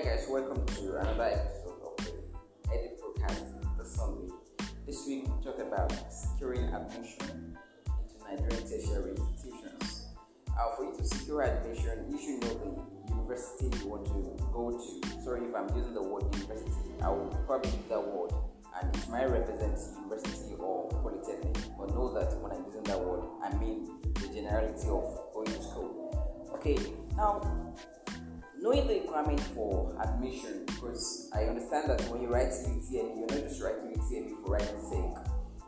Hi guys, welcome to another episode of the Edit Podcast this Sunday. This week we talk about securing admission into Nigerian tertiary institutions. Uh, for you to secure admission, you should know the university you want to go to. Sorry if I'm using the word university, I will probably use that word and it might represent university or polytechnic, but know that when I'm using that word, I mean the generality of going to school. Okay, now knowing the requirement for admission because I understand that when you write UTME, you're not just writing UTME for writing sake.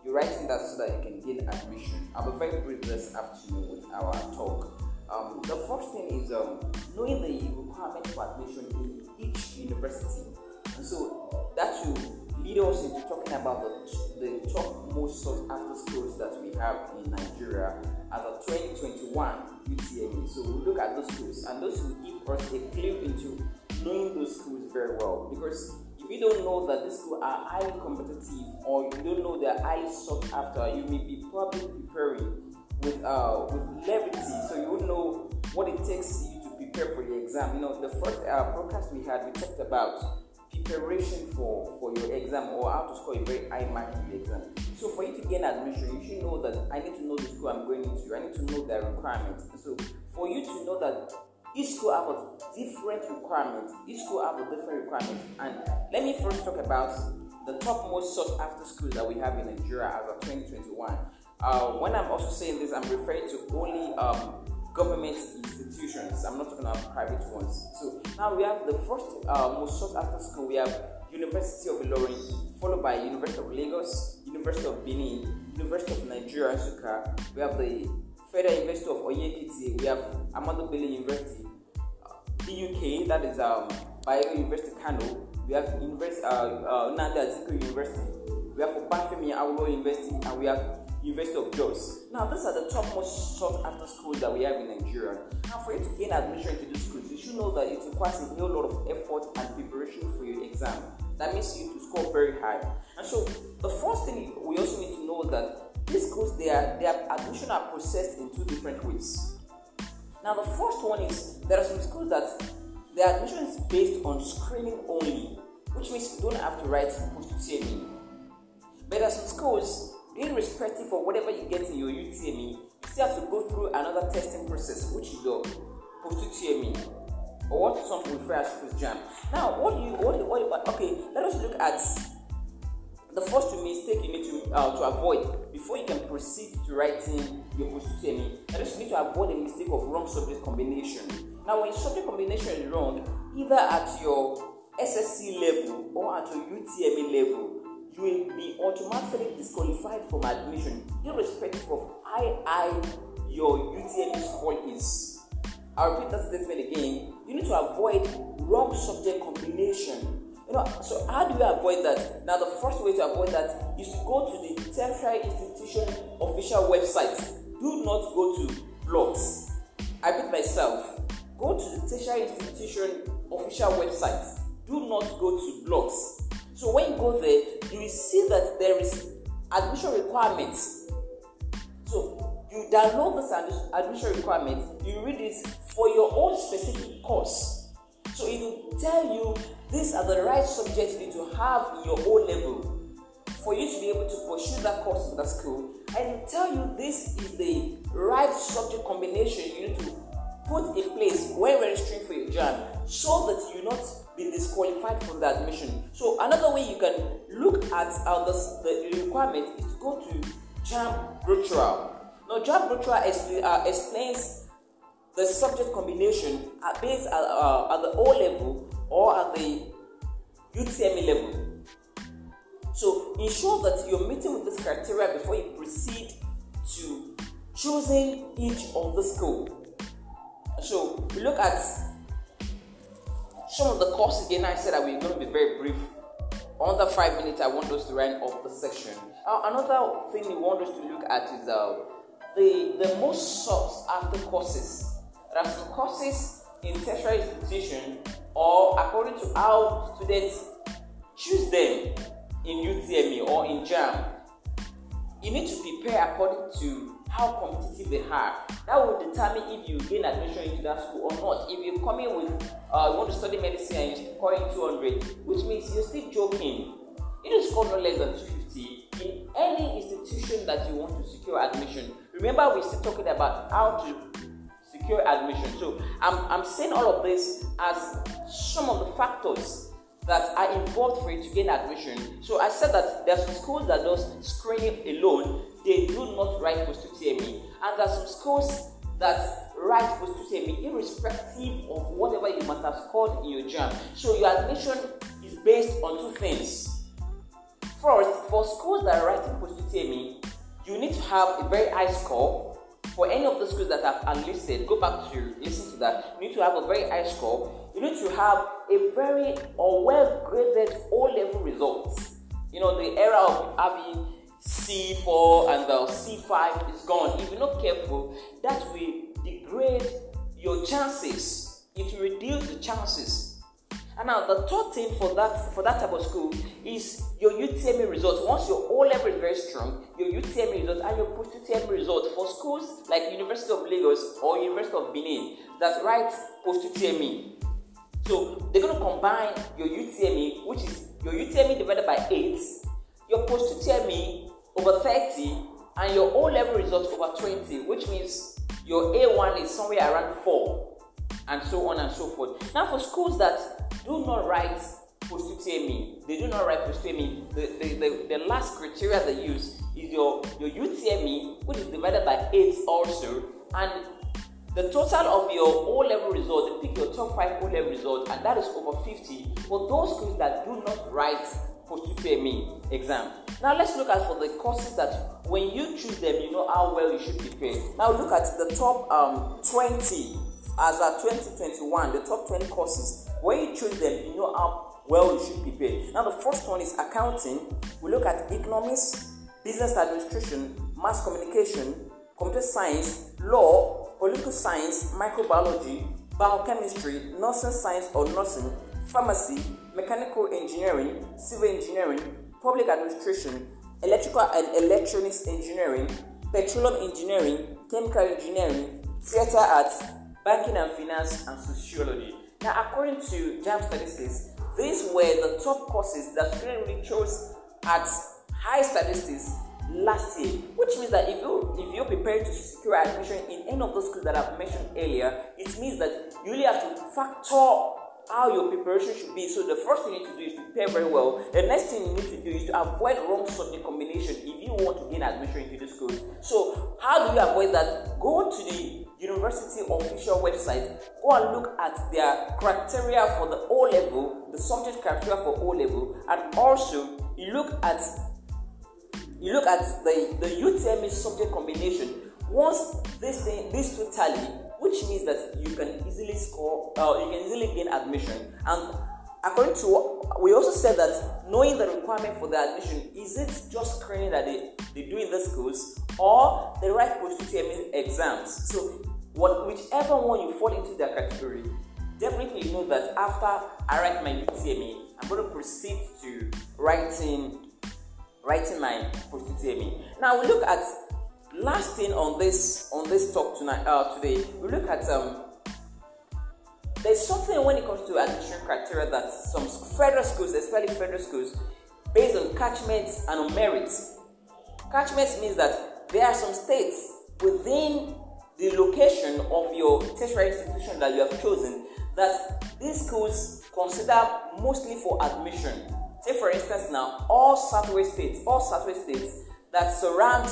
You're writing that so that you can gain admission. I'll be very brief this afternoon with our talk. Um, the first thing is um, knowing the requirement for admission in each university. And so that will lead us into talking about the, the top most sought after schools that we have in Nigeria as of 2021 So we'll look at those schools and those will give us a clue into knowing those schools very well. Because if you don't know that these schools are highly competitive or you don't know they're highly sought after, you may be probably preparing with uh with levity so you will know what it takes you to prepare for your exam. You know, the first uh, broadcast we had we talked about preparation for, for your exam or how to score a very high mark in the exam. So for you to gain admission, you should know that I need to know the school I'm going into. I need to know their requirements. So for you to know that each school have a different requirements, each school have a different requirement. And let me first talk about the top most sought after schools that we have in Nigeria as of 2021. Uh, when I'm also saying this, I'm referring to only um, government institutions. I'm not talking about private ones. So now we have the first uh, most sought after school. We have University of Ilorin, followed by University of Lagos, University of Benin, University of Nigeria, Nsukka. We have the Federal University of Oye We have Ahmadu Bello University, uh, UK. That is um, Bayero University, Kano. We have University uh, uh, Nnamdi Azikiwe University. We have Obafemi Awolowo University, and we have University of Jos. Now, these are the top most sought after schools that we have in Nigeria. Now, for you to gain admission to these schools, you should know that it requires a whole lot of effort and preparation for your exam. That means you to score very high. And so, the first thing we also need to know that these schools, their, their admission are processed in two different ways. Now, the first one is there are some schools that their admission is based on screening only, which means you don't have to write post UTME. But there are some schools irrespective of whatever you get in your UTME, you still have to go through another testing process, which is your post-UTME, or what some refer as post-JAMB. Now, what do you, what, you what, okay, let us look at the first mistake you need to, uh, to avoid before you can proceed to writing your post-UTME. That is, you need to avoid the mistake of wrong subject combination. Now, when subject combination is wrong, either at your SSC level or at your UTME level, you will be automatically disqualified from admission, irrespective of how high your UTME score is. I'll repeat that statement again. You need to avoid wrong subject combination. You know, so how do you avoid that? Now, the first way to avoid that is to go to the tertiary institution official website. Do not go to blogs. I repeat myself. Go to the tertiary institution official website. Do not go to blogs. So when you go there, you will see that there is admission requirements. So you download this admission requirement, you read it for your own specific course. So it will tell you these are the right subjects you need to have in your O level for you to be able to pursue that course in that school. And it will tell you this is the right subject combination you need to put in place when registering for your JAMB so that you're not be disqualified from the admission. So another way you can look at uh, the, the requirement is to go to JAMB Brochure. Now JAMB expl- uh, explains the subject combination at based at, uh, at the O level or at the UTME level. So ensure that you're meeting with this criteria before you proceed to choosing each of the school. So we look at some of the courses again. I said that we're going to be very brief. Under five minutes, I want us to round off the section. Uh, another thing we want us to look at is uh, the the most sought after courses. Are some courses in tertiary institution, or according to how students choose them in UTME or in JAMB. you need to prepare according to how competitive they are. That will determine if you gain admission into that school or not. If you come in with uh, you want to study medicine and you're scoring 200, which means you're still joking. You to score no less than 250 in any institution that you want to secure admission. Remember, we're still talking about how to secure admission. So I'm, I'm saying all of this as some of the factors that are involved for you to gain admission. So I said that there's some schools that does screening alone, they do not write post UTME. And there's some schools that write post UTME irrespective of whatever you might have scored in your JAMB. So your admission is based on two things. First, for schools that are writing post UTME, you need to have a very high score for any of the schools that I've unlisted, go back to listen to that. You need to have a very high score. You need to have a very or well graded O level results. You know, the era of having C4 and the C5 is gone. If you're not careful, that will degrade your chances. It will reduce the chances and now the third thing for that for that type of school is your UTME result. Once your O level is very strong, your UTME result and your post UTME result for schools like University of Lagos or University of Benin that write post UTME. So they're going to combine your UTME, which is your UTME divided by 8, your post UTME over 30, and your O level result over 20, which means your A1 is somewhere around 4 and so on and so forth. Now, for schools that do not write post UTME, they do not write post UTME, the, the, the, the last criteria they use is your, your UTME, which is divided by 8 also, and the total of your O level result, they pick your top 5 O level result, and that is over 50 for those schools that do not write post UTME exam. Now let's look at for the courses that when you choose them, you know how well you should prepare. Now look at the top um, 20 as at 2021, the top 20 courses, when you choose them, you know how well you should prepare. Now, the first one is accounting. We look at economics, business administration, mass communication, computer science, law, political science, microbiology, biochemistry, nursing science or nursing, pharmacy, mechanical engineering, civil engineering, public administration, electrical and electronics engineering, petroleum engineering, chemical engineering, theater arts, banking and finance, and sociology. Now, according to JAMB Statistics, these were the top courses that students really chose at high statistics last year, which means that if you if you're prepared to secure admission in any of those schools that I've mentioned earlier, it means that you really have to factor how your preparation should be. So the first thing you need to do is to prepare very well. The next thing you need to do is to avoid wrong subject combination if you want to gain admission into the school. So how do you avoid that? Go to the university official website. Go and look at their criteria for the O level, the subject criteria for O level, and also you look at you look at the the UTME subject combination. Once this thing, this two tally, which means that you can easily score, uh, you can easily gain admission. And according to we also said that knowing the requirement for the admission is it just screening that they, they do in the schools or the right post UTME exams. So what whichever one you fall into that category, definitely know that after I write my UTME, I'm going to proceed to writing writing my UTME. Now we look at last thing on this on this talk tonight uh, today we look at um there's something when it comes to admission criteria that some federal schools especially federal schools based on catchments and on merits catchments means that there are some states within the location of your tertiary institution that you have chosen that these schools consider mostly for admission say for instance now all southwest states all southwest states that surround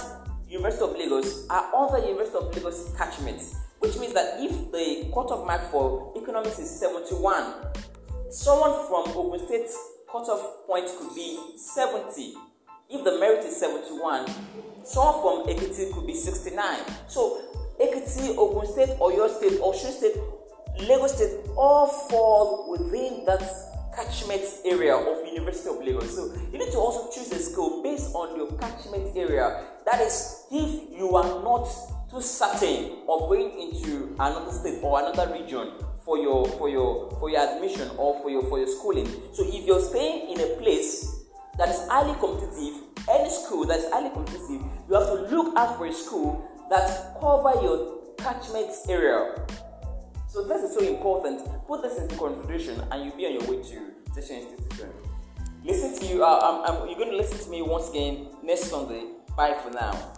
University of Lagos are under University of Lagos catchments, which means that if the cutoff mark for economics is 71, someone from Ogun State cutoff point could be 70. If the merit is 71, someone from Ekiti could be 69. So Ekiti, Ogun State, or Oyo State, Osun State, Lagos State all fall within that catchment area of University of Lagos. So you need to also choose a school based on your catchment area. That is, if you are not too certain of going into another state or another region for your for your for your admission or for your for your schooling. So if you're staying in a place that is highly competitive any school that is highly competitive, you have to look out for a school that cover your catchment area. So this is so important. Put this into consideration, and you'll be on your way to tertiary institution. Listen to you. Uh, I'm, I'm, you're going to listen to me once again next Sunday. Bye for now.